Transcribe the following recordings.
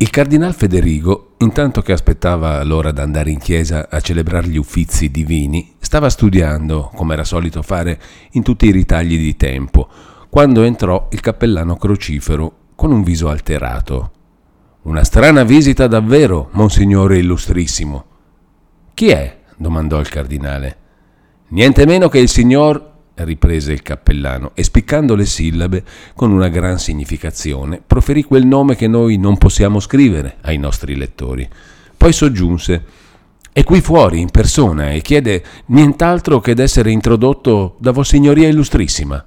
Il cardinal Federigo, intanto che aspettava l'ora d'andare in chiesa a celebrare gli uffizi divini, stava studiando, come era solito fare in tutti i ritagli di tempo, quando entrò il cappellano crocifero con un viso alterato. Una strana visita davvero, monsignore illustrissimo. Chi è? domandò il cardinale. Niente meno che il signor riprese il cappellano e spiccando le sillabe con una gran significazione proferì quel nome che noi non possiamo scrivere ai nostri lettori. Poi soggiunse è qui fuori in persona e chiede nient'altro che d'essere introdotto da Vossignoria Illustrissima.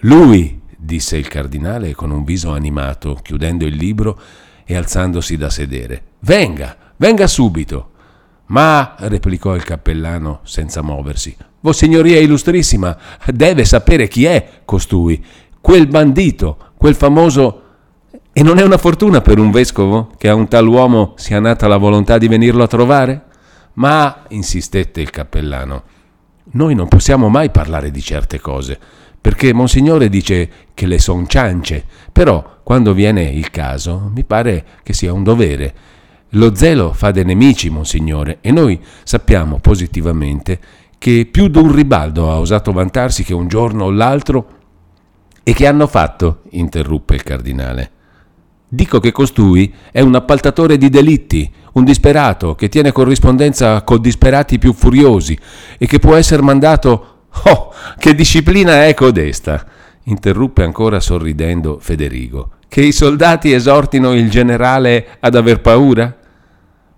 Lui, disse il cardinale con un viso animato, chiudendo il libro e alzandosi da sedere. Venga, venga subito. Ma, replicò il cappellano senza muoversi, Vossignoria illustrissima deve sapere chi è costui, quel bandito, quel famoso... E non è una fortuna per un vescovo che a un tal uomo sia nata la volontà di venirlo a trovare? Ma, insistette il cappellano, noi non possiamo mai parlare di certe cose, perché Monsignore dice che le son ciance, però quando viene il caso mi pare che sia un dovere. Lo zelo fa dei nemici, Monsignore, e noi sappiamo positivamente che più d'un ribaldo ha osato vantarsi che un giorno o l'altro. E che hanno fatto? interruppe il cardinale. Dico che costui è un appaltatore di delitti, un disperato che tiene corrispondenza con disperati più furiosi e che può essere mandato. Oh, che disciplina è codesta! interruppe ancora sorridendo Federigo. Che i soldati esortino il generale ad aver paura?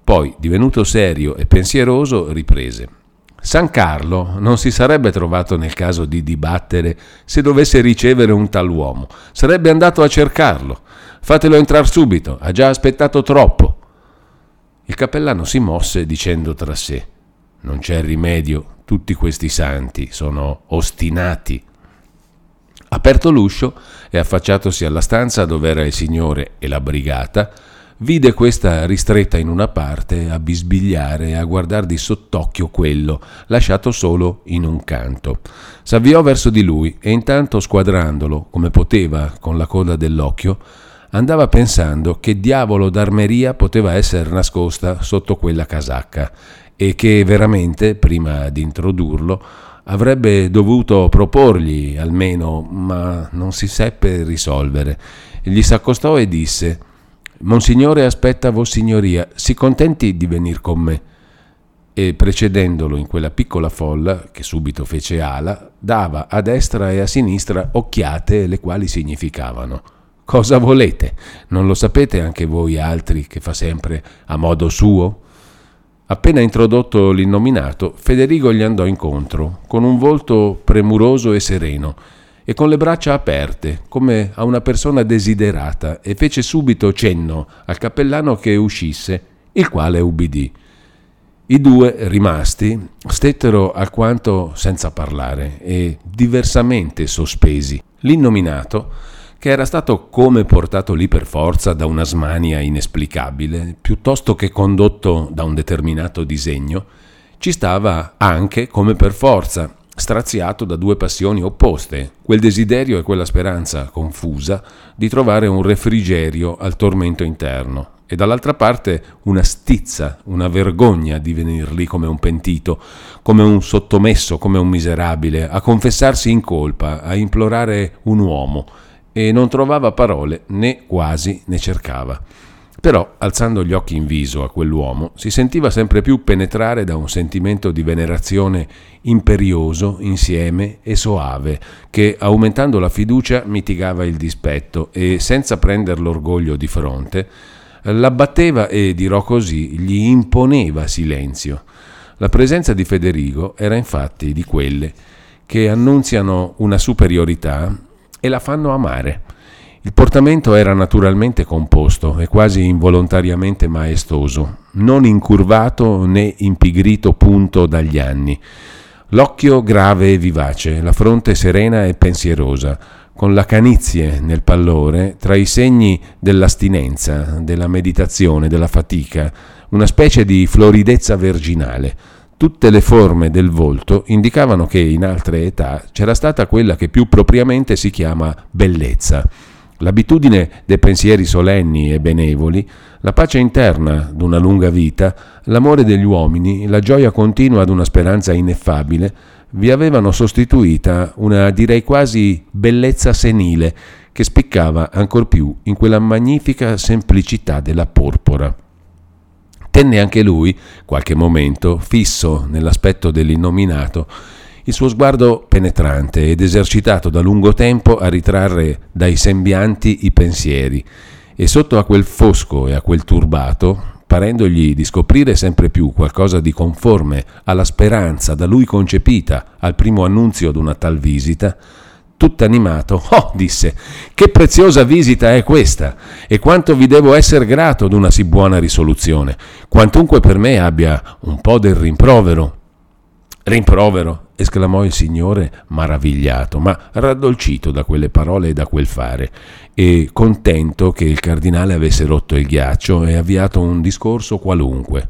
Poi, divenuto serio e pensieroso, riprese. San Carlo non si sarebbe trovato nel caso di dibattere se dovesse ricevere un tal uomo. Sarebbe andato a cercarlo. Fatelo entrare subito, ha già aspettato troppo. Il cappellano si mosse dicendo tra sé: Non c'è rimedio, tutti questi santi sono ostinati. Aperto l'uscio e affacciatosi alla stanza dove era il signore e la brigata, Vide questa ristretta in una parte a bisbigliare e a guardar di sott'occhio quello, lasciato solo in un canto. S'avviò verso di lui e intanto squadrandolo, come poteva, con la coda dell'occhio, andava pensando che diavolo d'armeria poteva essere nascosta sotto quella casacca e che veramente, prima di introdurlo, avrebbe dovuto proporgli almeno, ma non si seppe risolvere. Gli s'accostò e disse Monsignore aspetta Vossignoria, si contenti di venir con me. E precedendolo in quella piccola folla, che subito fece ala, dava a destra e a sinistra occhiate le quali significavano Cosa volete? Non lo sapete anche voi altri che fa sempre a modo suo? Appena introdotto l'innominato, Federigo gli andò incontro, con un volto premuroso e sereno, e con le braccia aperte, come a una persona desiderata, e fece subito cenno al cappellano che uscisse, il quale ubbidì. I due rimasti stettero alquanto senza parlare e diversamente sospesi. L'innominato, che era stato come portato lì per forza da una smania inesplicabile, piuttosto che condotto da un determinato disegno, ci stava anche come per forza, straziato da due passioni opposte, quel desiderio e quella speranza confusa di trovare un refrigerio al tormento interno e dall'altra parte una stizza, una vergogna di venir lì come un pentito, come un sottomesso, come un miserabile, a confessarsi in colpa, a implorare un uomo, e non trovava parole né quasi ne cercava. Però, alzando gli occhi in viso a quell'uomo, si sentiva sempre più penetrare da un sentimento di venerazione imperioso, insieme e soave, che, aumentando la fiducia, mitigava il dispetto e, senza prendere l'orgoglio di fronte, l'abbatteva e, dirò così, gli imponeva silenzio. La presenza di Federigo era infatti di quelle che annunziano una superiorità e la fanno amare il portamento era naturalmente composto e quasi involontariamente maestoso, non incurvato né impigrito punto dagli anni. L'occhio grave e vivace, la fronte serena e pensierosa, con la canizie nel pallore tra i segni dell'astinenza, della meditazione, della fatica, una specie di floridezza virginale. Tutte le forme del volto indicavano che in altre età c'era stata quella che più propriamente si chiama bellezza l'abitudine dei pensieri solenni e benevoli, la pace interna d'una lunga vita, l'amore degli uomini, la gioia continua d'una speranza ineffabile, vi avevano sostituita una direi quasi bellezza senile che spiccava ancor più in quella magnifica semplicità della porpora. Tenne anche lui, qualche momento, fisso nell'aspetto dell'innominato, il suo sguardo penetrante ed esercitato da lungo tempo a ritrarre dai sembianti i pensieri, e sotto a quel fosco e a quel turbato, parendogli di scoprire sempre più qualcosa di conforme alla speranza da lui concepita al primo annunzio d'una tal visita, tutto animato, oh, disse, che preziosa visita è questa, e quanto vi devo essere grato d'una sì buona risoluzione, quantunque per me abbia un po' del rimprovero. Rimprovero, esclamò il signore maravigliato, ma raddolcito da quelle parole e da quel fare, e contento che il cardinale avesse rotto il ghiaccio e avviato un discorso qualunque.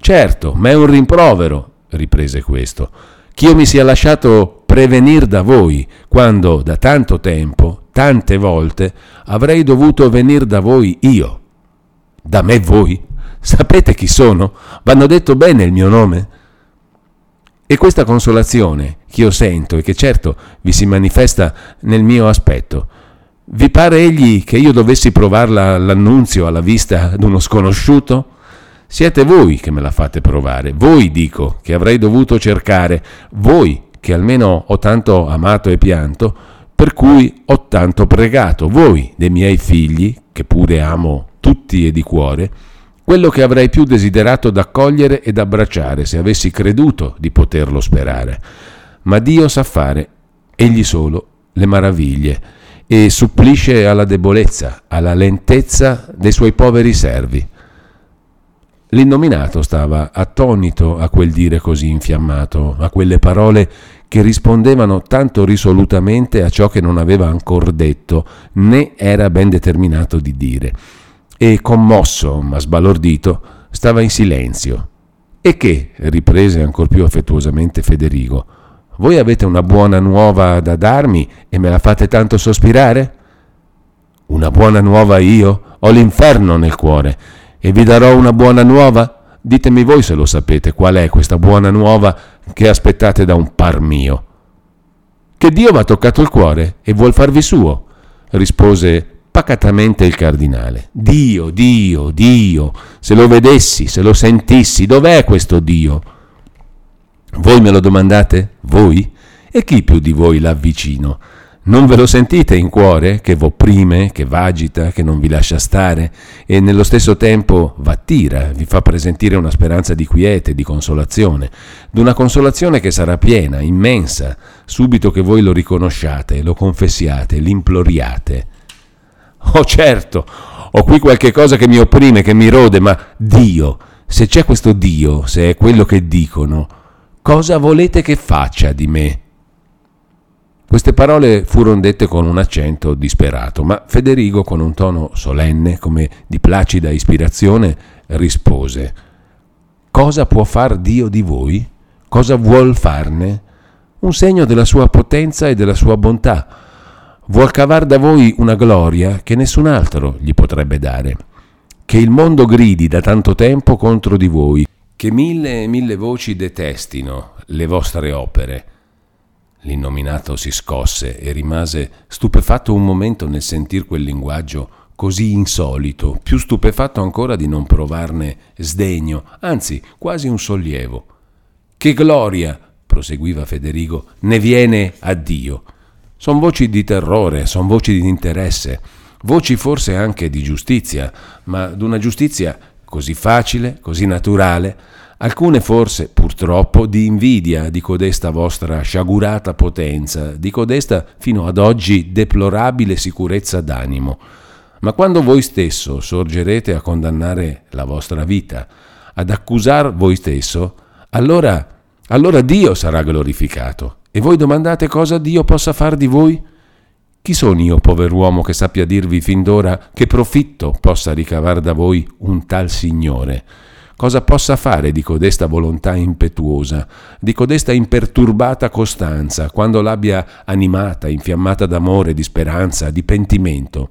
Certo, ma è un rimprovero, riprese questo, ch'io mi sia lasciato prevenir da voi, quando da tanto tempo, tante volte, avrei dovuto venir da voi io. Da me voi? Sapete chi sono? Vanno detto bene il mio nome? E questa consolazione che io sento e che certo vi si manifesta nel mio aspetto, vi pare egli che io dovessi provarla all'annunzio alla vista d'uno sconosciuto? Siete voi che me la fate provare, voi dico che avrei dovuto cercare, voi che almeno ho tanto amato e pianto, per cui ho tanto pregato, voi dei miei figli, che pure amo tutti e di cuore, quello che avrei più desiderato d'accogliere ed abbracciare se avessi creduto di poterlo sperare. Ma Dio sa fare, egli solo, le meraviglie, e supplisce alla debolezza, alla lentezza dei suoi poveri servi. L'innominato stava attonito a quel dire così infiammato, a quelle parole che rispondevano tanto risolutamente a ciò che non aveva ancor detto, né era ben determinato di dire e commosso ma sbalordito stava in silenzio. E che, riprese ancor più affettuosamente Federigo, voi avete una buona nuova da darmi e me la fate tanto sospirare? Una buona nuova io? Ho l'inferno nel cuore e vi darò una buona nuova? Ditemi voi se lo sapete qual è questa buona nuova che aspettate da un par mio. Che Dio va toccato il cuore e vuol farvi suo, rispose pacatamente il cardinale. Dio, Dio, Dio, se lo vedessi, se lo sentissi, dov'è questo Dio? Voi me lo domandate? Voi? E chi più di voi l'avvicino? Non ve lo sentite in cuore che v'opprime, che v'agita, che non vi lascia stare e nello stesso tempo v'attira, vi fa presentire una speranza di quiete, di consolazione, d'una consolazione che sarà piena, immensa, subito che voi lo riconosciate, lo confessiate, l'imploriate. Oh certo, ho qui qualche cosa che mi opprime, che mi rode, ma Dio, se c'è questo Dio, se è quello che dicono, cosa volete che faccia di me? Queste parole furono dette con un accento disperato, ma Federigo, con un tono solenne, come di placida ispirazione, rispose: Cosa può far Dio di voi? Cosa vuol farne? Un segno della sua potenza e della sua bontà vuol cavar da voi una gloria che nessun altro gli potrebbe dare. Che il mondo gridi da tanto tempo contro di voi, che mille e mille voci detestino le vostre opere. L'innominato si scosse e rimase stupefatto un momento nel sentir quel linguaggio così insolito, più stupefatto ancora di non provarne sdegno, anzi quasi un sollievo. Che gloria, proseguiva Federigo, ne viene a Dio. Sono voci di terrore, sono voci di interesse, voci forse anche di giustizia, ma d'una giustizia così facile, così naturale, alcune forse purtroppo di invidia di codesta vostra sciagurata potenza, di codesta fino ad oggi deplorabile sicurezza d'animo. Ma quando voi stesso sorgerete a condannare la vostra vita, ad accusar voi stesso, allora, allora Dio sarà glorificato e voi domandate cosa Dio possa far di voi? Chi sono io, pover'uomo, che sappia dirvi fin d'ora che profitto possa ricavar da voi un tal Signore? cosa possa fare di codesta volontà impetuosa, di codesta imperturbata costanza, quando l'abbia animata, infiammata d'amore, di speranza, di pentimento.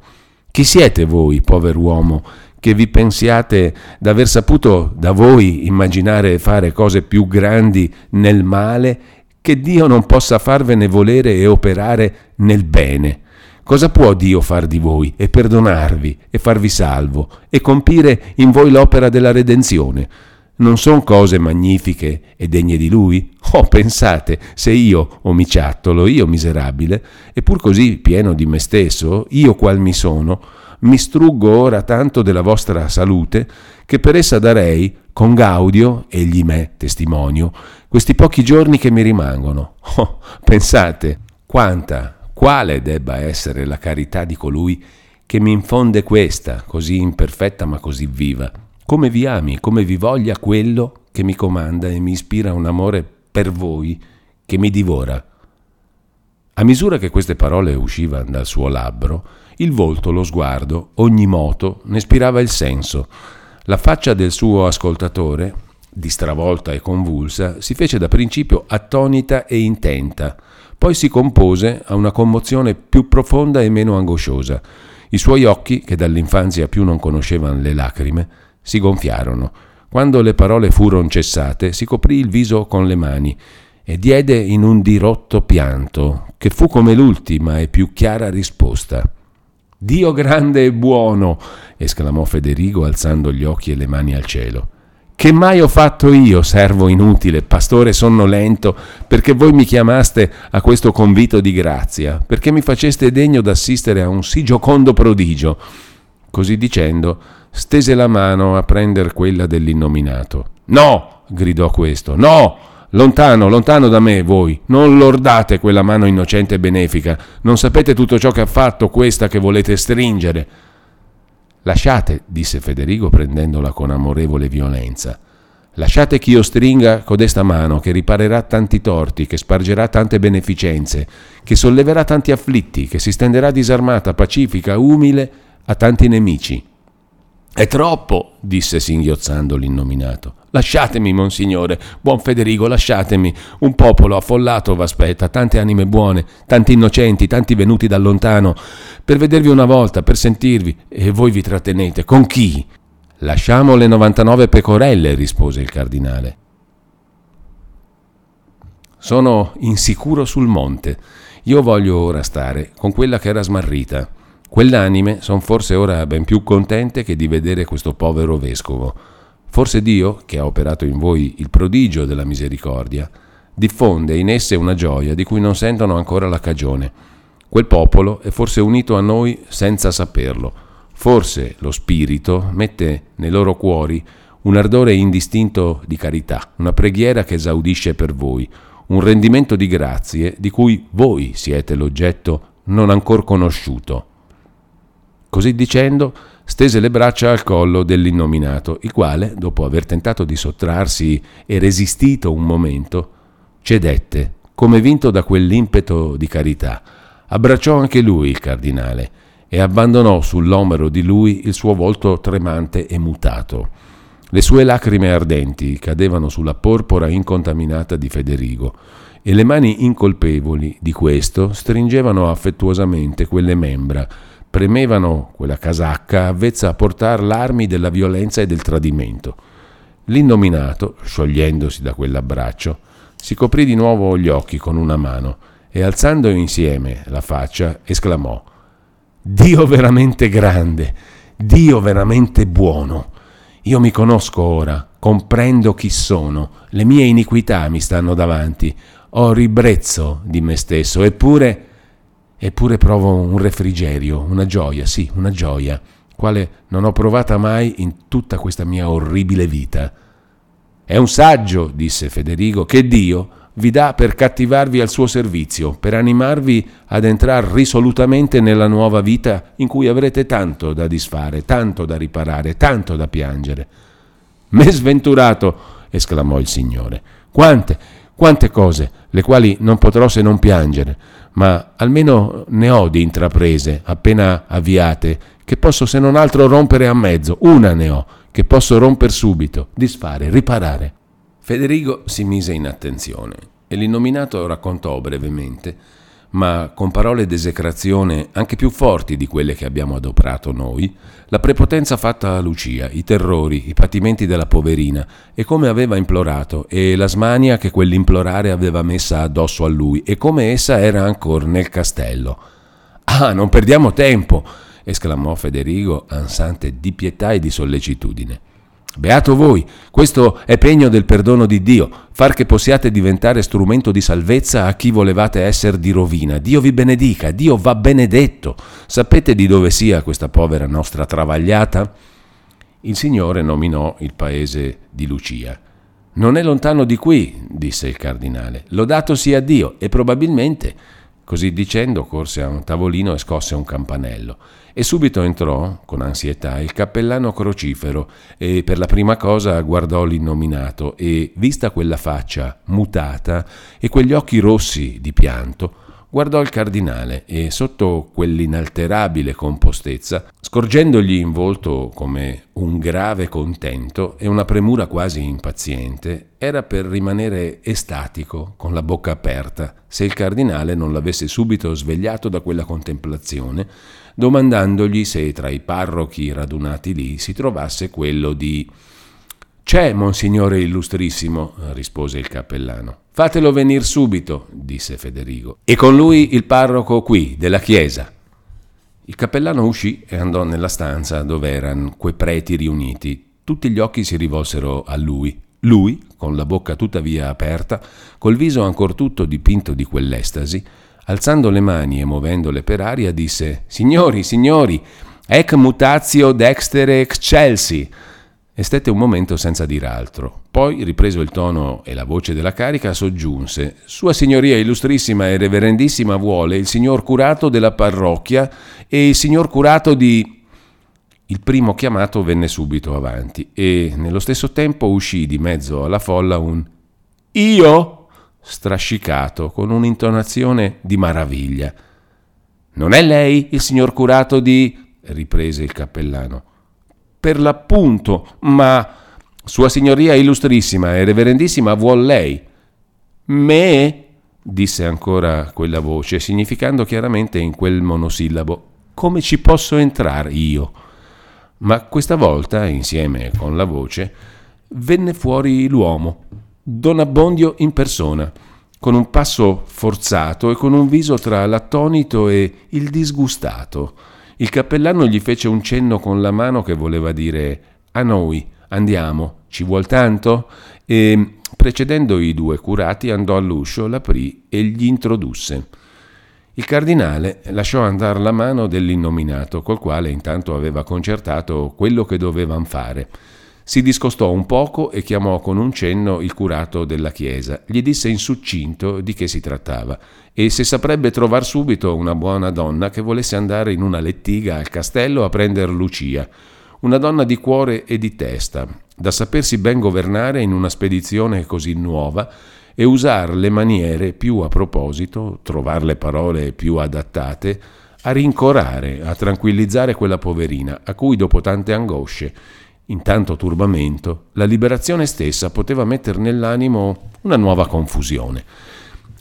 Chi siete voi, povero uomo, che vi pensiate d'aver saputo da voi immaginare e fare cose più grandi nel male che Dio non possa farvene volere e operare nel bene? Cosa può Dio far di voi e perdonarvi e farvi salvo e compire in voi l'opera della redenzione? Non sono cose magnifiche e degne di Lui? Oh, pensate, se io, omiciattolo, io miserabile, e pur così pieno di me stesso, io qual mi sono, mi struggo ora tanto della vostra salute, che per essa darei, con Gaudio, egli me, testimonio, questi pochi giorni che mi rimangono. Oh, pensate, quanta quale debba essere la carità di colui che mi infonde questa, così imperfetta ma così viva. Come vi ami, come vi voglia quello che mi comanda e mi ispira un amore per voi che mi divora. A misura che queste parole uscivano dal suo labbro, il volto, lo sguardo, ogni moto ne spirava il senso. La faccia del suo ascoltatore, distravolta e convulsa, si fece da principio attonita e intenta, poi si compose a una commozione più profonda e meno angosciosa. I suoi occhi, che dall'infanzia più non conoscevano le lacrime, si gonfiarono. Quando le parole furono cessate, si coprì il viso con le mani e diede in un dirotto pianto, che fu come l'ultima e più chiara risposta. Dio grande e buono! esclamò Federigo alzando gli occhi e le mani al cielo. Che mai ho fatto io, servo inutile, pastore sonnolento, perché voi mi chiamaste a questo convito di grazia, perché mi faceste degno d'assistere a un sì giocondo prodigio? Così dicendo, stese la mano a prendere quella dell'innominato. No! gridò questo. No! Lontano, lontano da me voi, non lordate quella mano innocente e benefica, non sapete tutto ciò che ha fatto questa che volete stringere. Lasciate, disse Federigo prendendola con amorevole violenza. Lasciate che io stringa codesta mano che riparerà tanti torti, che spargerà tante beneficenze, che solleverà tanti afflitti, che si stenderà disarmata, pacifica, umile a tanti nemici. È troppo, disse singhiozzando l'innominato. Lasciatemi, monsignore, buon Federigo, lasciatemi. Un popolo affollato v'aspetta, tante anime buone, tanti innocenti, tanti venuti da lontano, per vedervi una volta, per sentirvi, e voi vi trattenete. Con chi? Lasciamo le 99 pecorelle, rispose il cardinale. Sono insicuro sul monte. Io voglio ora stare con quella che era smarrita. Quell'anime son forse ora ben più contente che di vedere questo povero vescovo. Forse Dio, che ha operato in voi il prodigio della misericordia, diffonde in esse una gioia di cui non sentono ancora la cagione. Quel popolo è forse unito a noi senza saperlo. Forse lo Spirito mette nei loro cuori un ardore indistinto di carità, una preghiera che esaudisce per voi, un rendimento di grazie di cui voi siete l'oggetto non ancor conosciuto. Così dicendo, stese le braccia al collo dell'innominato, il quale, dopo aver tentato di sottrarsi e resistito un momento, cedette, come vinto da quell'impeto di carità. Abbracciò anche lui il cardinale e abbandonò sull'omero di lui il suo volto tremante e mutato. Le sue lacrime ardenti cadevano sulla porpora incontaminata di Federigo e le mani incolpevoli di questo stringevano affettuosamente quelle membra premevano quella casacca avvezza a portare l'armi della violenza e del tradimento. L'innominato, sciogliendosi da quell'abbraccio, si coprì di nuovo gli occhi con una mano e alzando insieme la faccia esclamò Dio veramente grande, Dio veramente buono. Io mi conosco ora, comprendo chi sono, le mie iniquità mi stanno davanti, ho ribrezzo di me stesso, eppure Eppure provo un refrigerio, una gioia, sì, una gioia, quale non ho provata mai in tutta questa mia orribile vita. È un saggio, disse Federigo, che Dio vi dà per cattivarvi al suo servizio, per animarvi ad entrare risolutamente nella nuova vita in cui avrete tanto da disfare, tanto da riparare, tanto da piangere. Me sventurato, esclamò il Signore. Quante, quante cose, le quali non potrò se non piangere ma almeno ne ho di intraprese appena avviate, che posso se non altro rompere a mezzo. Una ne ho, che posso romper subito, disfare, riparare. Federigo si mise in attenzione e l'innominato raccontò brevemente ma con parole d'esecrazione anche più forti di quelle che abbiamo adoperato noi, la prepotenza fatta a Lucia, i terrori, i patimenti della poverina e come aveva implorato e la smania che quell'implorare aveva messa addosso a lui e come essa era ancora nel castello. Ah, non perdiamo tempo! esclamò Federigo, ansante di pietà e di sollecitudine. Beato voi, questo è pegno del perdono di Dio, far che possiate diventare strumento di salvezza a chi volevate essere di rovina. Dio vi benedica, Dio va benedetto. Sapete di dove sia questa povera nostra travagliata? Il Signore nominò il paese di Lucia. Non è lontano di qui, disse il cardinale. Lodato sia Dio e probabilmente Così dicendo corse a un tavolino e scosse un campanello. E subito entrò, con ansietà, il cappellano crocifero e per la prima cosa guardò l'innominato e, vista quella faccia mutata e quegli occhi rossi di pianto, guardò il cardinale e sotto quell'inalterabile compostezza, scorgendogli in volto come un grave contento e una premura quasi impaziente, era per rimanere estatico, con la bocca aperta, se il cardinale non l'avesse subito svegliato da quella contemplazione, domandandogli se tra i parrochi radunati lì si trovasse quello di c'è, monsignore illustrissimo, rispose il cappellano. Fatelo venir subito, disse Federigo, e con lui il parroco qui, della chiesa. Il cappellano uscì e andò nella stanza dove erano quei preti riuniti. Tutti gli occhi si rivolsero a lui. Lui, con la bocca tuttavia aperta, col viso ancor tutto dipinto di quell'estasi, alzando le mani e muovendole per aria, disse: Signori, signori, ec mutatio dextere excelsi e stette un momento senza dir altro. Poi, ripreso il tono e la voce della carica, soggiunse: Sua Signoria Illustrissima e Reverendissima vuole il signor curato della parrocchia e il signor curato di. Il primo chiamato venne subito avanti e nello stesso tempo uscì di mezzo alla folla un Io? strascicato con un'intonazione di maraviglia. Non è lei il signor curato di. riprese il cappellano per l'appunto, ma Sua Signoria Illustrissima e Reverendissima vuol lei. Me? disse ancora quella voce, significando chiaramente in quel monosillabo come ci posso entrare io? Ma questa volta, insieme con la voce, venne fuori l'uomo, Don Abbondio in persona, con un passo forzato e con un viso tra l'attonito e il disgustato. Il cappellano gli fece un cenno con la mano che voleva dire a noi, andiamo, ci vuol tanto? E precedendo i due curati andò all'uscio, l'aprì e gli introdusse. Il cardinale lasciò andare la mano dell'innominato, col quale intanto aveva concertato quello che dovevano fare. Si discostò un poco e chiamò con un cenno il curato della chiesa. Gli disse in succinto di che si trattava e se saprebbe trovar subito una buona donna che volesse andare in una lettiga al castello a prendere Lucia, una donna di cuore e di testa, da sapersi ben governare in una spedizione così nuova e usare le maniere più a proposito, trovare le parole più adattate, a rincorare, a tranquillizzare quella poverina, a cui dopo tante angosce in tanto turbamento, la liberazione stessa poteva mettere nell'animo una nuova confusione.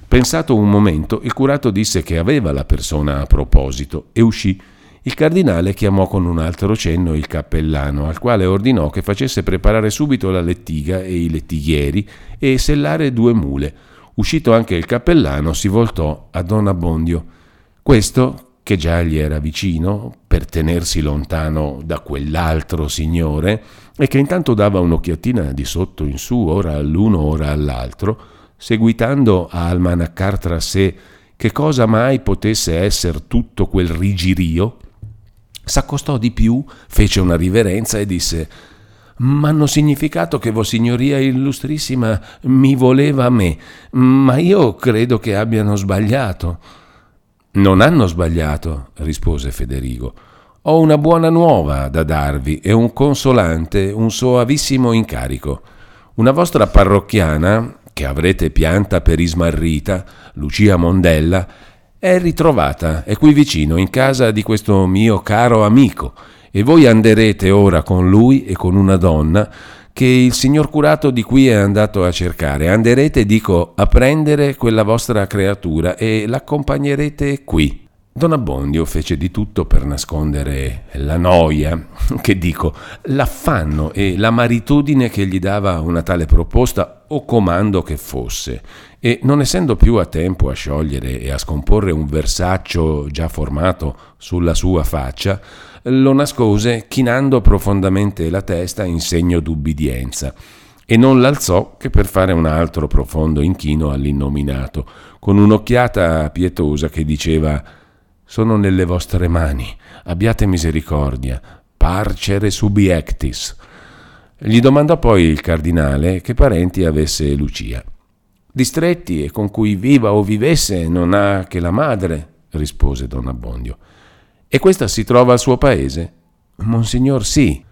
Pensato un momento, il curato disse che aveva la persona a proposito e uscì. Il cardinale chiamò con un altro cenno il cappellano, al quale ordinò che facesse preparare subito la lettiga e i lettighieri e sellare due mule. Uscito anche il cappellano, si voltò a Don Abbondio. Questo, che già gli era vicino, per tenersi lontano da quell'altro signore, e che intanto dava un'occhiatina di sotto in su, ora all'uno, ora all'altro, seguitando a almanaccar tra sé che cosa mai potesse essere tutto quel rigirio, s'accostò di più, fece una riverenza e disse M'hanno significato che Vossignoria Illustrissima mi voleva a me, ma io credo che abbiano sbagliato. Non hanno sbagliato, rispose Federigo. Ho una buona nuova da darvi e un consolante, un soavissimo incarico. Una vostra parrocchiana, che avrete pianta per ismarrita, Lucia Mondella, è ritrovata, è qui vicino, in casa di questo mio caro amico, e voi anderete ora con lui e con una donna che il signor curato di qui è andato a cercare. Anderete, dico, a prendere quella vostra creatura e l'accompagnerete qui. Don Abbondio fece di tutto per nascondere la noia, che dico, l'affanno e l'amaritude che gli dava una tale proposta o comando che fosse, e non essendo più a tempo a sciogliere e a scomporre un versaccio già formato sulla sua faccia, lo nascose chinando profondamente la testa in segno d'ubbidienza e non l'alzò che per fare un altro profondo inchino all'innominato, con un'occhiata pietosa che diceva sono nelle vostre mani, abbiate misericordia, parcere subiectis. Gli domandò poi il cardinale che parenti avesse Lucia. Distretti e con cui viva o vivesse non ha che la madre, rispose don Abbondio. E questa si trova al suo paese? Monsignor sì.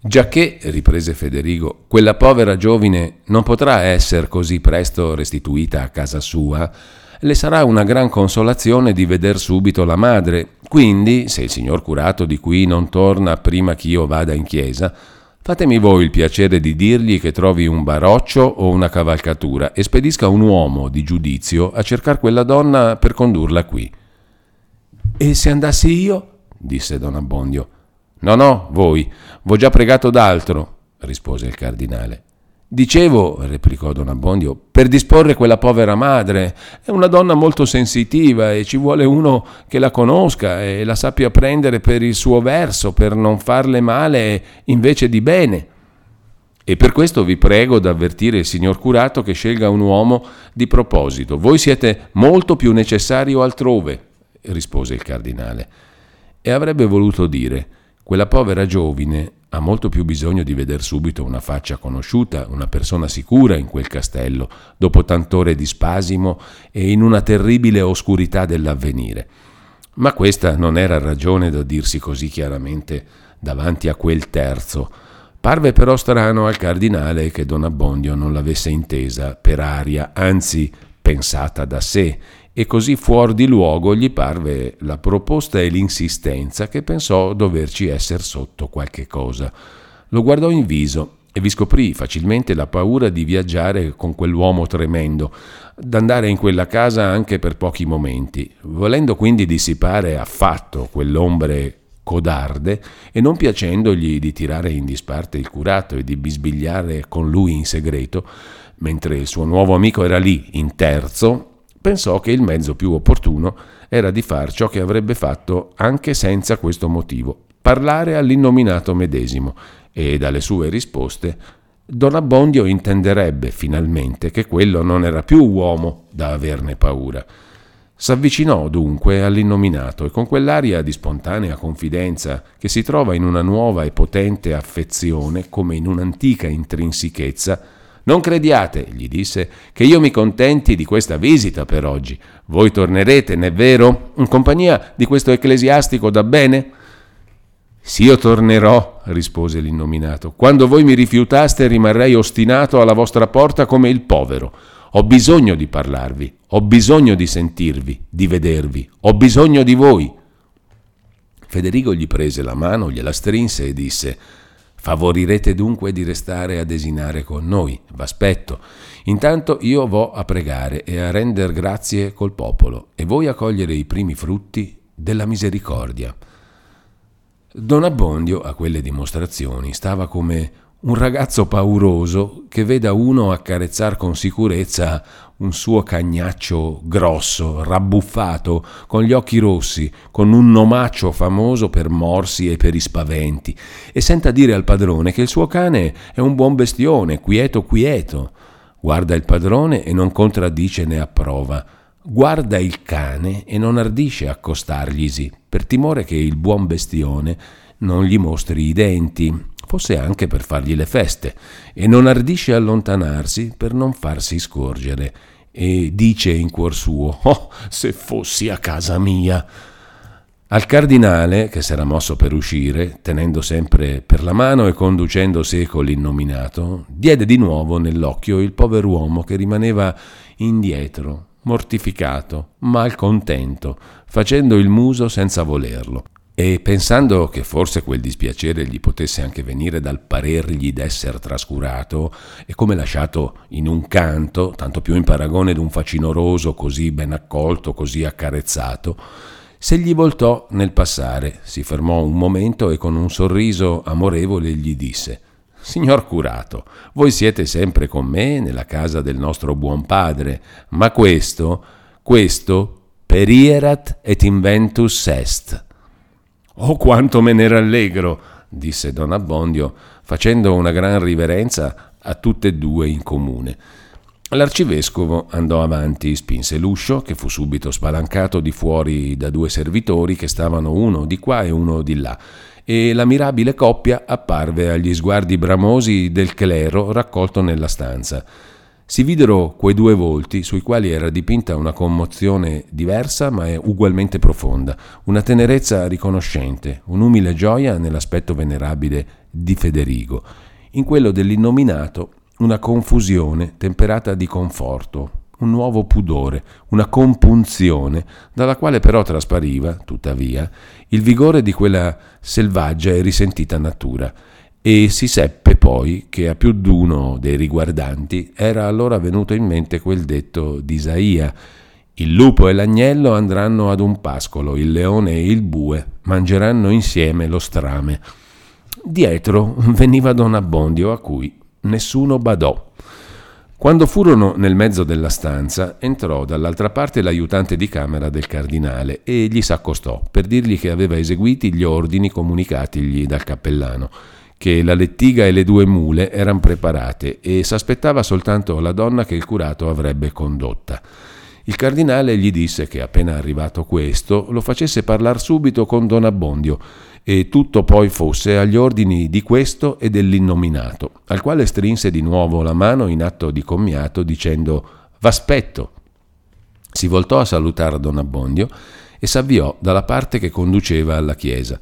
Giacché, riprese Federigo, quella povera giovine non potrà essere così presto restituita a casa sua, le sarà una gran consolazione di veder subito la madre. Quindi, se il signor curato di qui non torna prima che io vada in chiesa, fatemi voi il piacere di dirgli che trovi un baroccio o una cavalcatura e spedisca un uomo di giudizio a cercare quella donna per condurla qui. E se andassi io? disse don Abbondio. No, no, voi, v'ho già pregato d'altro, rispose il cardinale. Dicevo, replicò Don Abbondio, per disporre quella povera madre. È una donna molto sensitiva e ci vuole uno che la conosca e la sappia prendere per il suo verso, per non farle male invece di bene. E per questo vi prego d'avvertire il signor curato che scelga un uomo di proposito. Voi siete molto più necessario altrove, rispose il cardinale. E avrebbe voluto dire, quella povera giovine ha molto più bisogno di veder subito una faccia conosciuta, una persona sicura in quel castello, dopo tant'ore di spasimo e in una terribile oscurità dell'avvenire. Ma questa non era ragione da dirsi così chiaramente davanti a quel terzo. Parve però strano al cardinale che Don Abbondio non l'avesse intesa per aria, anzi pensata da sé, e così fuori di luogo gli parve la proposta e l'insistenza che pensò doverci essere sotto qualche cosa. Lo guardò in viso e vi scoprì facilmente la paura di viaggiare con quell'uomo tremendo, d'andare in quella casa anche per pochi momenti, volendo quindi dissipare affatto quell'ombre codarde e non piacendogli di tirare in disparte il curato e di bisbigliare con lui in segreto, mentre il suo nuovo amico era lì, in terzo, pensò che il mezzo più opportuno era di far ciò che avrebbe fatto anche senza questo motivo, parlare all'innominato medesimo, e dalle sue risposte Don Abbondio intenderebbe finalmente che quello non era più uomo da averne paura. S'avvicinò dunque all'innominato e con quell'aria di spontanea confidenza che si trova in una nuova e potente affezione come in un'antica intrinsichezza, non crediate, gli disse, che io mi contenti di questa visita per oggi. Voi tornerete, n'è vero? In compagnia di questo ecclesiastico da bene? Sì, io tornerò, rispose l'innominato. Quando voi mi rifiutaste rimarrei ostinato alla vostra porta come il povero. Ho bisogno di parlarvi, ho bisogno di sentirvi, di vedervi, ho bisogno di voi. Federico gli prese la mano, gliela strinse e disse Favorirete dunque di restare a desinare con noi, v'aspetto. Intanto io vo a pregare e a render grazie col popolo, e voi a cogliere i primi frutti della misericordia. Don Abbondio, a quelle dimostrazioni, stava come un ragazzo pauroso che veda uno accarezzar con sicurezza un suo cagnaccio grosso, rabbuffato, con gli occhi rossi, con un nomaccio famoso per morsi e per i spaventi, e senta dire al padrone che il suo cane è un buon bestione, quieto quieto. Guarda il padrone e non contraddice né approva. Guarda il cane e non ardisce accostarglisi, per timore che il buon bestione non gli mostri i denti, fosse anche per fargli le feste, e non ardisce allontanarsi per non farsi scorgere, e dice in cuor suo, oh, se fossi a casa mia. Al cardinale, che s'era mosso per uscire, tenendo sempre per la mano e conducendo seco l'innominato, diede di nuovo nell'occhio il pover'uomo che rimaneva indietro, mortificato, malcontento, facendo il muso senza volerlo. E pensando che forse quel dispiacere gli potesse anche venire dal parergli d'esser trascurato e come lasciato in un canto, tanto più in paragone d'un facinoroso così ben accolto, così accarezzato, se gli voltò nel passare, si fermò un momento e con un sorriso amorevole gli disse Signor curato, voi siete sempre con me nella casa del nostro buon padre, ma questo, questo perierat et inventus est Oh quanto me ne rallegro, disse don Abbondio, facendo una gran riverenza a tutte e due in comune. L'arcivescovo andò avanti, spinse l'uscio, che fu subito spalancato di fuori da due servitori che stavano uno di qua e uno di là, e la mirabile coppia apparve agli sguardi bramosi del clero raccolto nella stanza. Si videro quei due volti sui quali era dipinta una commozione diversa ma ugualmente profonda, una tenerezza riconoscente, un'umile gioia nell'aspetto venerabile di Federigo, in quello dell'innominato una confusione temperata di conforto, un nuovo pudore, una compunzione, dalla quale però traspariva, tuttavia, il vigore di quella selvaggia e risentita natura, e si seppe poi che a più d'uno dei riguardanti era allora venuto in mente quel detto di Isaia il lupo e l'agnello andranno ad un pascolo, il leone e il bue mangeranno insieme lo strame. Dietro veniva Don Abbondio a cui nessuno badò. Quando furono nel mezzo della stanza, entrò dall'altra parte l'aiutante di camera del cardinale e gli s'accostò per dirgli che aveva eseguiti gli ordini comunicatigli dal cappellano che la lettiga e le due mule erano preparate e s'aspettava soltanto la donna che il curato avrebbe condotta. Il cardinale gli disse che appena arrivato questo lo facesse parlare subito con Don Abbondio e tutto poi fosse agli ordini di questo e dell'innominato, al quale strinse di nuovo la mano in atto di commiato dicendo V'aspetto. Si voltò a salutare Don Abbondio e s'avviò dalla parte che conduceva alla chiesa.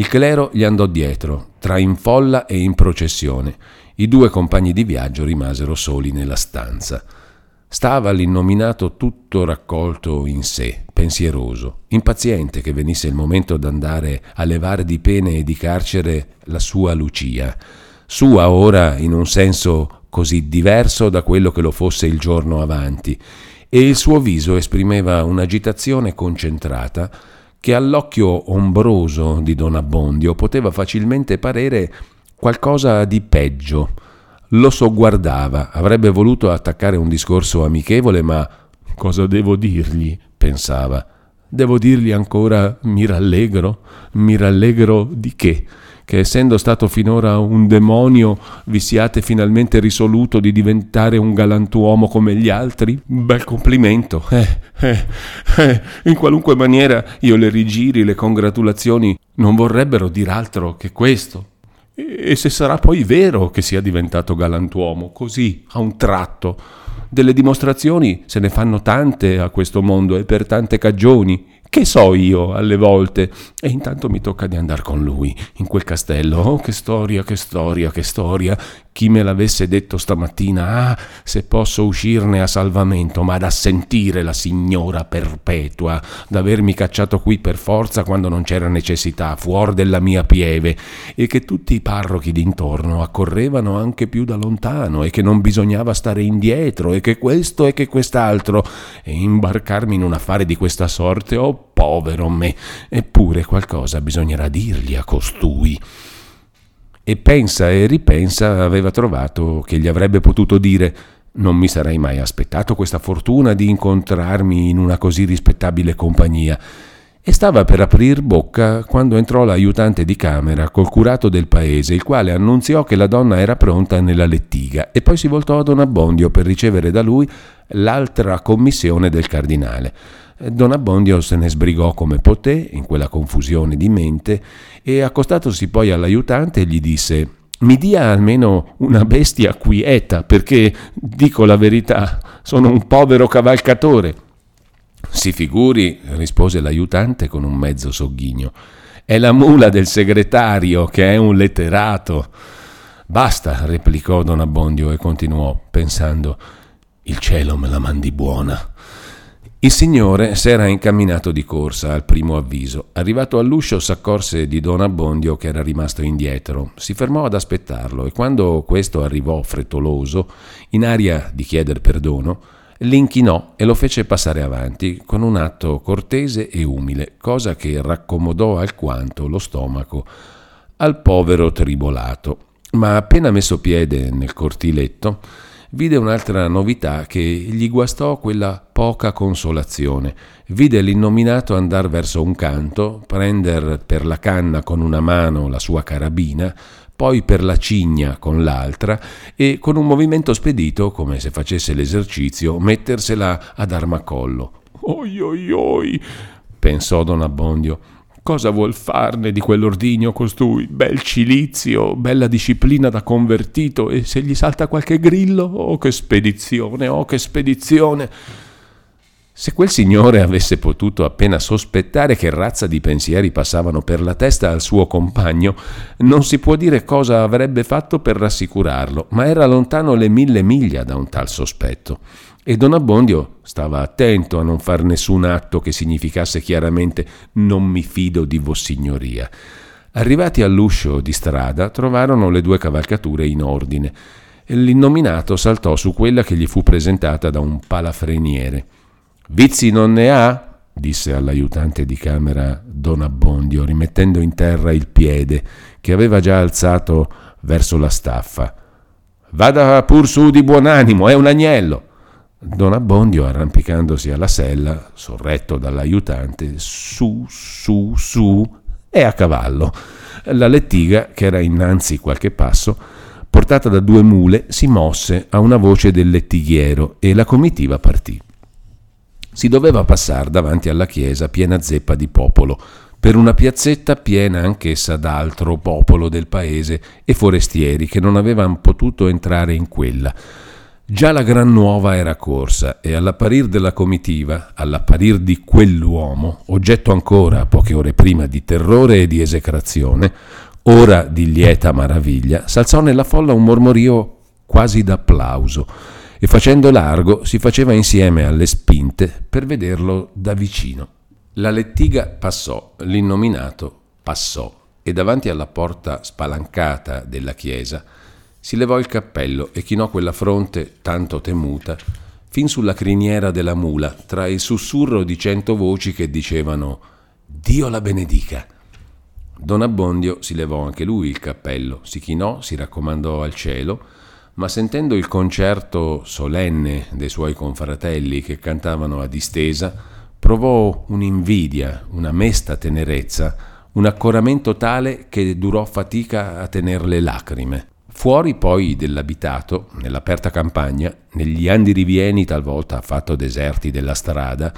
Il clero gli andò dietro, tra in folla e in processione. I due compagni di viaggio rimasero soli nella stanza. Stava l'innominato tutto raccolto in sé, pensieroso, impaziente che venisse il momento d'andare a levare di pene e di carcere la sua Lucia, sua ora in un senso così diverso da quello che lo fosse il giorno avanti, e il suo viso esprimeva un'agitazione concentrata che all'occhio ombroso di Don Abbondio poteva facilmente parere qualcosa di peggio. Lo sogguardava, avrebbe voluto attaccare un discorso amichevole, ma cosa devo dirgli? pensava. Devo dirgli ancora mi rallegro? Mi rallegro di che? Che essendo stato finora un demonio vi siate finalmente risoluto di diventare un galantuomo come gli altri? Bel complimento. Eh, eh, eh, in qualunque maniera io le rigiri, le congratulazioni non vorrebbero dir altro che questo. E se sarà poi vero che sia diventato galantuomo, così, a un tratto, delle dimostrazioni se ne fanno tante a questo mondo e per tante cagioni. Che so io alle volte? E intanto mi tocca di andare con lui in quel castello. Oh, che storia, che storia, che storia. Chi me l'avesse detto stamattina, ah, se posso uscirne a salvamento, ma da sentire la signora perpetua, d'avermi cacciato qui per forza quando non c'era necessità, fuori della mia pieve, e che tutti i parrochi d'intorno accorrevano anche più da lontano, e che non bisognava stare indietro, e che questo e che quest'altro, e imbarcarmi in un affare di questa sorte, oh povero me, eppure qualcosa bisognerà dirgli a costui e pensa e ripensa aveva trovato che gli avrebbe potuto dire non mi sarei mai aspettato questa fortuna di incontrarmi in una così rispettabile compagnia. E stava per aprir bocca quando entrò l'aiutante di camera col curato del paese, il quale annunziò che la donna era pronta nella lettiga e poi si voltò a Don Abbondio per ricevere da lui l'altra commissione del cardinale. Don Abbondio se ne sbrigò come poté in quella confusione di mente e accostatosi poi all'aiutante gli disse mi dia almeno una bestia quieta perché, dico la verità, sono un povero cavalcatore. Si figuri, rispose l'aiutante con un mezzo sogghigno, è la mula del segretario che è un letterato. Basta, replicò Don Abbondio e continuò, pensando, il cielo me la mandi buona. Il signore s'era incamminato di corsa al primo avviso. Arrivato all'uscio s'accorse di Don Abbondio che era rimasto indietro. Si fermò ad aspettarlo e quando questo arrivò frettoloso, in aria di chieder perdono, l'inchinò e lo fece passare avanti con un atto cortese e umile, cosa che raccomodò alquanto lo stomaco al povero tribolato. Ma appena messo piede nel cortiletto, vide un'altra novità che gli guastò quella poca consolazione. Vide l'innominato andar verso un canto, prender per la canna con una mano la sua carabina, poi per la cigna con l'altra e con un movimento spedito, come se facesse l'esercizio, mettersela ad armacollo. Oi oi oi, pensò Don Abbondio. Cosa vuol farne di quell'ordigno costui? Bel cilizio, bella disciplina da convertito, e se gli salta qualche grillo? Oh, che spedizione, oh, che spedizione! Se quel signore avesse potuto appena sospettare che razza di pensieri passavano per la testa al suo compagno, non si può dire cosa avrebbe fatto per rassicurarlo, ma era lontano le mille miglia da un tal sospetto. E Don Abbondio stava attento a non far nessun atto che significasse chiaramente non mi fido di Vossignoria. Arrivati all'uscio di strada trovarono le due cavalcature in ordine. L'innominato saltò su quella che gli fu presentata da un palafreniere. Vizi non ne ha? disse all'aiutante di camera Don Abbondio, rimettendo in terra il piede che aveva già alzato verso la staffa. Vada pur su di buon animo, è un agnello. Don Abbondio, arrampicandosi alla sella, sorretto dall'aiutante, su, su, su, e a cavallo. La lettiga, che era innanzi qualche passo, portata da due mule, si mosse a una voce del lettighiero e la comitiva partì. Si doveva passare davanti alla chiesa piena zeppa di popolo, per una piazzetta piena anch'essa d'altro popolo del paese e forestieri che non avevano potuto entrare in quella Già la gran nuova era corsa e all'apparir della comitiva, all'apparir di quell'uomo, oggetto ancora poche ore prima di terrore e di esecrazione, ora di lieta maraviglia, s'alzò nella folla un mormorio quasi d'applauso e facendo largo si faceva insieme alle spinte per vederlo da vicino. La lettiga passò, l'innominato passò e davanti alla porta spalancata della chiesa si levò il cappello e chinò quella fronte tanto temuta fin sulla criniera della mula, tra il sussurro di cento voci che dicevano Dio la benedica. Don Abbondio si levò anche lui il cappello, si chinò, si raccomandò al cielo, ma sentendo il concerto solenne dei suoi confratelli che cantavano a distesa, provò un'invidia, una mesta tenerezza, un accoramento tale che durò fatica a tener le lacrime. Fuori poi dell'abitato, nell'aperta campagna, negli andi rivieni talvolta affatto deserti della strada,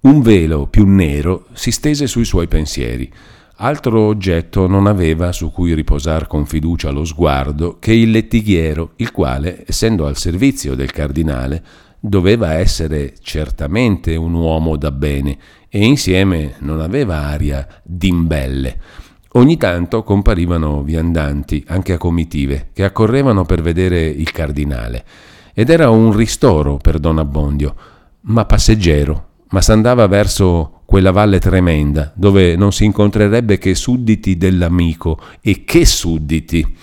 un velo più nero si stese sui suoi pensieri. Altro oggetto non aveva su cui riposar con fiducia lo sguardo che il lettighiero, il quale, essendo al servizio del cardinale, doveva essere certamente un uomo da bene e insieme non aveva aria d'imbelle Ogni tanto comparivano viandanti, anche a comitive, che accorrevano per vedere il cardinale. Ed era un ristoro per Don Abbondio, ma passeggero, ma s'andava verso quella valle tremenda, dove non si incontrerebbe che sudditi dell'amico, e che sudditi!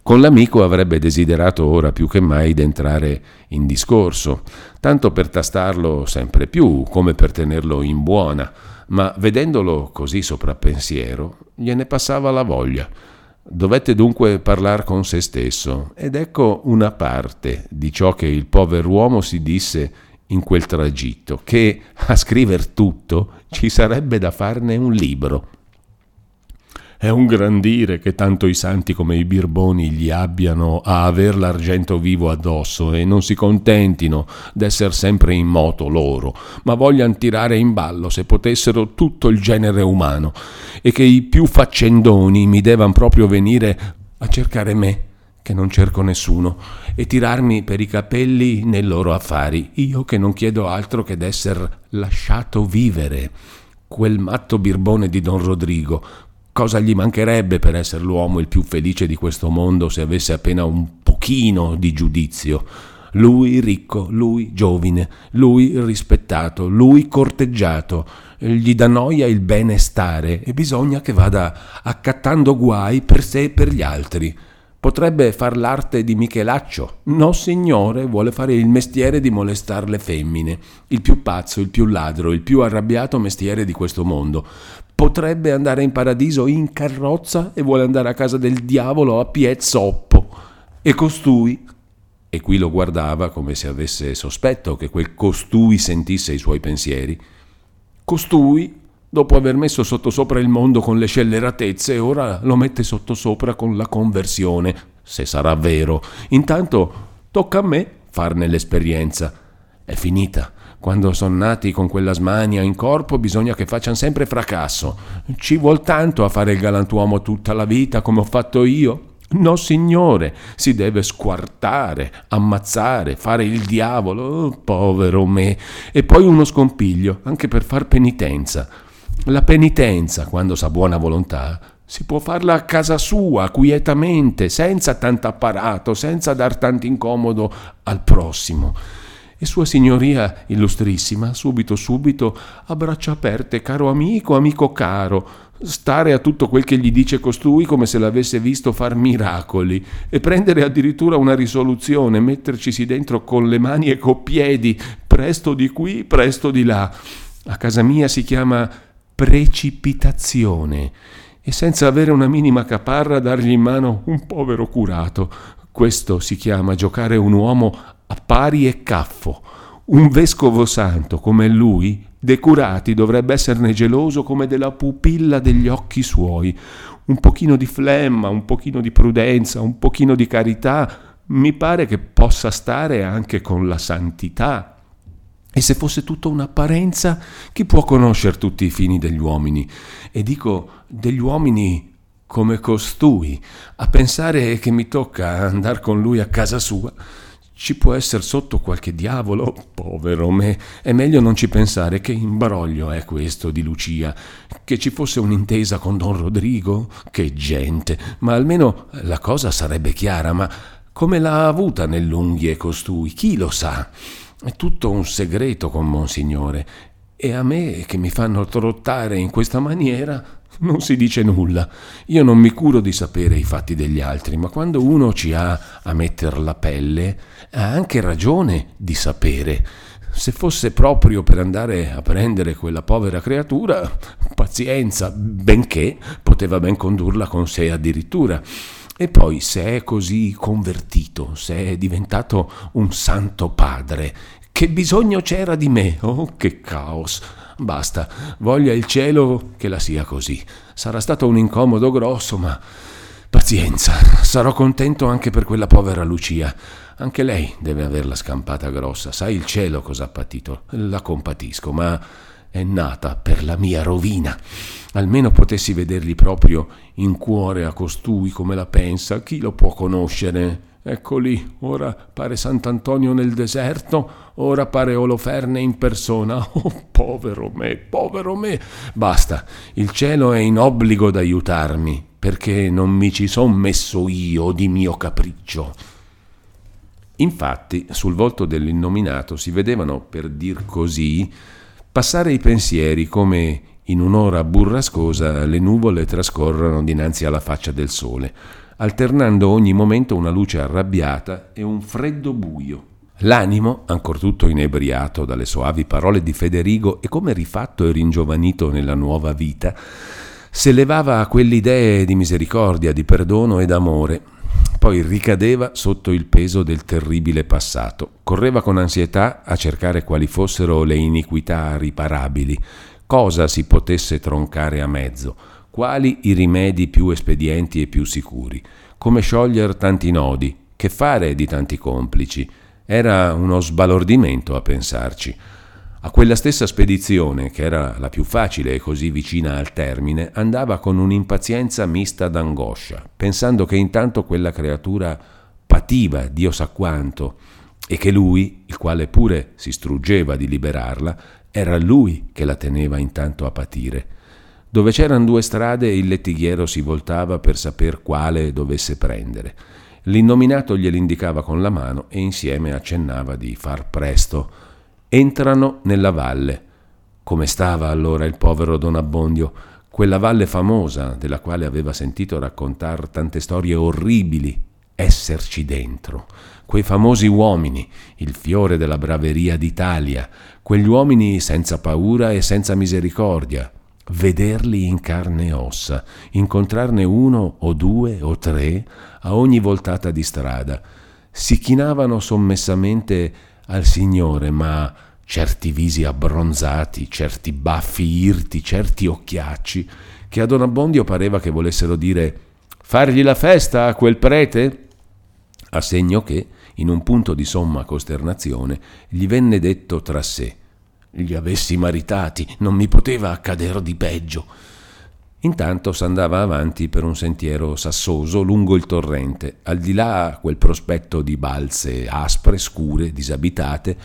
Con l'amico avrebbe desiderato ora più che mai d'entrare in discorso, tanto per tastarlo sempre più, come per tenerlo in buona ma vedendolo così soprappensiero, gliene passava la voglia. Dovette dunque parlare con se stesso, ed ecco una parte di ciò che il pover'uomo si disse in quel tragitto, che a scriver tutto ci sarebbe da farne un libro. È un gran dire che tanto i santi come i birboni gli abbiano a aver l'argento vivo addosso e non si contentino d'essere sempre in moto loro, ma vogliano tirare in ballo se potessero tutto il genere umano e che i più faccendoni mi devan proprio venire a cercare me che non cerco nessuno, e tirarmi per i capelli nei loro affari, io che non chiedo altro che d'esser lasciato vivere. Quel matto birbone di Don Rodrigo, Cosa gli mancherebbe per essere l'uomo il più felice di questo mondo se avesse appena un pochino di giudizio? lui ricco, lui giovine, lui rispettato, lui corteggiato. Gli dà noia il benestare e bisogna che vada accattando guai per sé e per gli altri. Potrebbe far l'arte di Michelaccio. No, signore, vuole fare il mestiere di molestar le femmine. Il più pazzo, il più ladro, il più arrabbiato mestiere di questo mondo. Potrebbe andare in paradiso in carrozza e vuole andare a casa del diavolo a pied zoppo. E costui e qui lo guardava come se avesse sospetto che quel costui sentisse i suoi pensieri. Costui Dopo aver messo sottosopra il mondo con le scelleratezze, ora lo mette sottosopra con la conversione, se sarà vero. Intanto tocca a me farne l'esperienza. È finita. Quando sono nati con quella smania in corpo bisogna che facciano sempre fracasso. Ci vuol tanto a fare il galantuomo tutta la vita come ho fatto io? No, signore, si deve squartare, ammazzare, fare il diavolo, oh, povero me, e poi uno scompiglio, anche per far penitenza. La penitenza, quando sa buona volontà, si può farla a casa sua, quietamente, senza tanto apparato, senza dar tanto incomodo al prossimo. E Sua Signoria Illustrissima, subito subito, a braccia aperte, caro amico, amico caro, stare a tutto quel che gli dice costui come se l'avesse visto far miracoli e prendere addirittura una risoluzione, mettercisi dentro con le mani e coi piedi, presto di qui, presto di là. A casa mia si chiama precipitazione e senza avere una minima caparra dargli in mano un povero curato. Questo si chiama giocare un uomo a pari e caffo. Un vescovo santo come lui, dei curati, dovrebbe esserne geloso come della pupilla degli occhi suoi. Un pochino di flemma, un pochino di prudenza, un pochino di carità, mi pare che possa stare anche con la santità e se fosse tutta un'apparenza, chi può conoscere tutti i fini degli uomini? E dico degli uomini come costui, a pensare che mi tocca andare con lui a casa sua. Ci può essere sotto qualche diavolo? Povero me, è meglio non ci pensare. Che imbroglio è questo di Lucia? Che ci fosse un'intesa con Don Rodrigo? Che gente! Ma almeno la cosa sarebbe chiara, ma come l'ha avuta nell'unghie costui? Chi lo sa? È tutto un segreto con Monsignore e a me che mi fanno trottare in questa maniera non si dice nulla. Io non mi curo di sapere i fatti degli altri, ma quando uno ci ha a metter la pelle, ha anche ragione di sapere. Se fosse proprio per andare a prendere quella povera creatura, pazienza, benché poteva ben condurla con sé addirittura. E poi se è così convertito, se è diventato un santo padre, che bisogno c'era di me? Oh, che caos! Basta, voglia il cielo che la sia così. Sarà stato un incomodo grosso, ma pazienza, sarò contento anche per quella povera Lucia. Anche lei deve averla scampata grossa. Sai il cielo cosa ha patito? La compatisco, ma è nata per la mia rovina. Almeno potessi vedergli proprio in cuore a costui come la pensa, chi lo può conoscere? Ecco lì, ora pare Sant'Antonio nel deserto, ora pare Oloferne in persona. Oh, povero me, povero me. Basta, il cielo è in obbligo d'aiutarmi, perché non mi ci son messo io di mio capriccio. Infatti, sul volto dell'innominato si vedevano, per dir così, passare i pensieri come in un'ora burrascosa le nuvole trascorrono dinanzi alla faccia del sole, alternando ogni momento una luce arrabbiata e un freddo buio. L'animo, ancor tutto inebriato dalle soavi parole di Federigo e come rifatto e ringiovanito nella nuova vita, s'elevava a quelle idee di misericordia, di perdono e d'amore, poi ricadeva sotto il peso del terribile passato, correva con ansietà a cercare quali fossero le iniquità riparabili, cosa si potesse troncare a mezzo, quali i rimedi più espedienti e più sicuri, come sciogliere tanti nodi, che fare di tanti complici. Era uno sbalordimento a pensarci. A quella stessa spedizione, che era la più facile e così vicina al termine, andava con un'impazienza mista d'angoscia, pensando che intanto quella creatura pativa Dio sa quanto, e che lui, il quale pure si struggeva di liberarla, era lui che la teneva intanto a patire. Dove c'erano due strade il lettighiero si voltava per saper quale dovesse prendere L'innominato gliel'indicava con la mano e insieme accennava di far presto. Entrano nella valle. Come stava allora il povero Don Abbondio? Quella valle famosa, della quale aveva sentito raccontare tante storie orribili, esserci dentro. Quei famosi uomini, il fiore della braveria d'Italia, quegli uomini senza paura e senza misericordia, vederli in carne e ossa, incontrarne uno o due o tre a ogni voltata di strada. Si chinavano sommessamente al Signore, ma certi visi abbronzati, certi baffi irti, certi occhiacci, che a Don Abbondio pareva che volessero dire fargli la festa a quel prete? A segno che, in un punto di somma costernazione, gli venne detto tra sé gli avessi maritati, non mi poteva accadere di peggio. Intanto s'andava avanti per un sentiero sassoso lungo il torrente, al di là quel prospetto di balze aspre, scure, disabitate,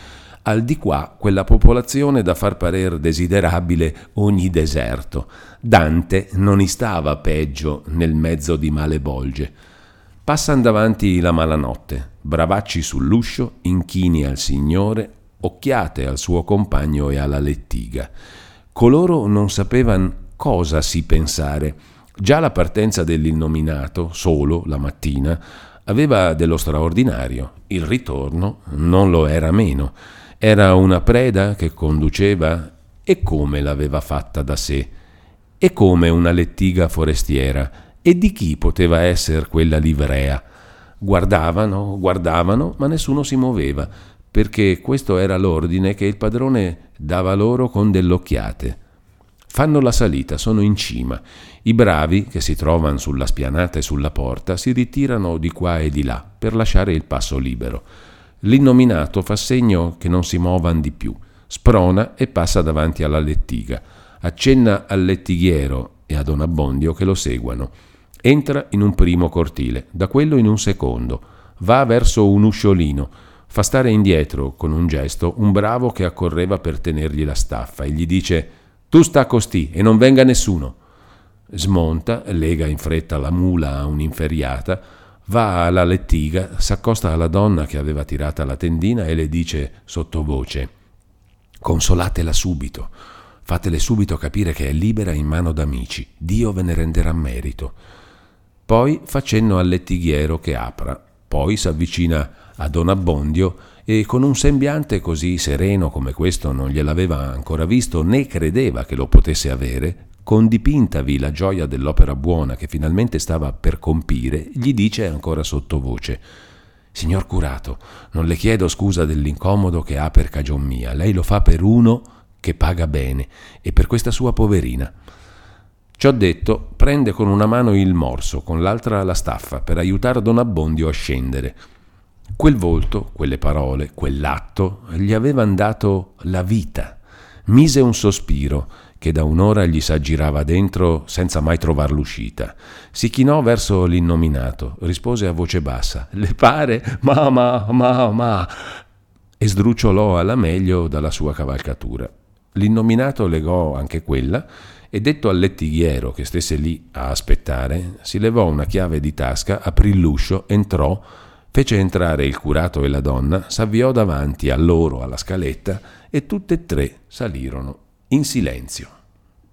al di qua quella popolazione da far parer desiderabile ogni deserto. Dante non istava peggio nel mezzo di male bolge. Passan davanti la malanotte, bravacci sull'uscio, inchini al Signore, occhiate al suo compagno e alla lettiga. Coloro non sapevano cosa si pensare. Già la partenza dell'innominato, solo la mattina, aveva dello straordinario. Il ritorno non lo era meno. Era una preda che conduceva e come l'aveva fatta da sé, e come una lettiga forestiera, e di chi poteva essere quella livrea. Guardavano, guardavano, ma nessuno si muoveva, perché questo era l'ordine che il padrone dava loro con delle occhiate. Fanno la salita, sono in cima. I bravi, che si trovano sulla spianata e sulla porta, si ritirano di qua e di là per lasciare il passo libero. L'innominato fa segno che non si muovan di più, sprona e passa davanti alla lettiga. Accenna al lettighiero e a Don Abbondio che lo seguano. Entra in un primo cortile, da quello in un secondo. Va verso un usciolino Fa stare indietro, con un gesto, un bravo che accorreva per tenergli la staffa e gli dice Tu sta costì e non venga nessuno. Smonta, lega in fretta la mula a un'inferiata, va alla lettiga, s'accosta alla donna che aveva tirata la tendina e le dice sottovoce Consolatela subito, fatele subito capire che è libera in mano d'amici, Dio ve ne renderà merito. Poi fa cenno al lettighiero che apra, poi s'avvicina a Don Abbondio e con un sembiante così sereno come questo non gliel'aveva ancora visto né credeva che lo potesse avere, con dipintavi la gioia dell'opera buona che finalmente stava per compire, gli dice ancora sottovoce Signor curato, non le chiedo scusa dell'incomodo che ha per cagion mia, lei lo fa per uno che paga bene e per questa sua poverina. Ciò detto, prende con una mano il morso, con l'altra la staffa, per aiutare Don Abbondio a scendere. Quel volto, quelle parole, quell'atto gli avevano dato la vita. Mise un sospiro che da un'ora gli s'aggirava dentro senza mai trovar l'uscita. Si chinò verso l'innominato, rispose a voce bassa: Le pare? Ma, ma, ma, ma. E sdrucciolò alla meglio dalla sua cavalcatura. L'innominato legò anche quella e detto al lettighiero che stesse lì a aspettare, si levò una chiave di tasca, aprì l'uscio, entrò, Fece entrare il curato e la donna, s'avviò davanti a loro alla scaletta e tutte e tre salirono in silenzio.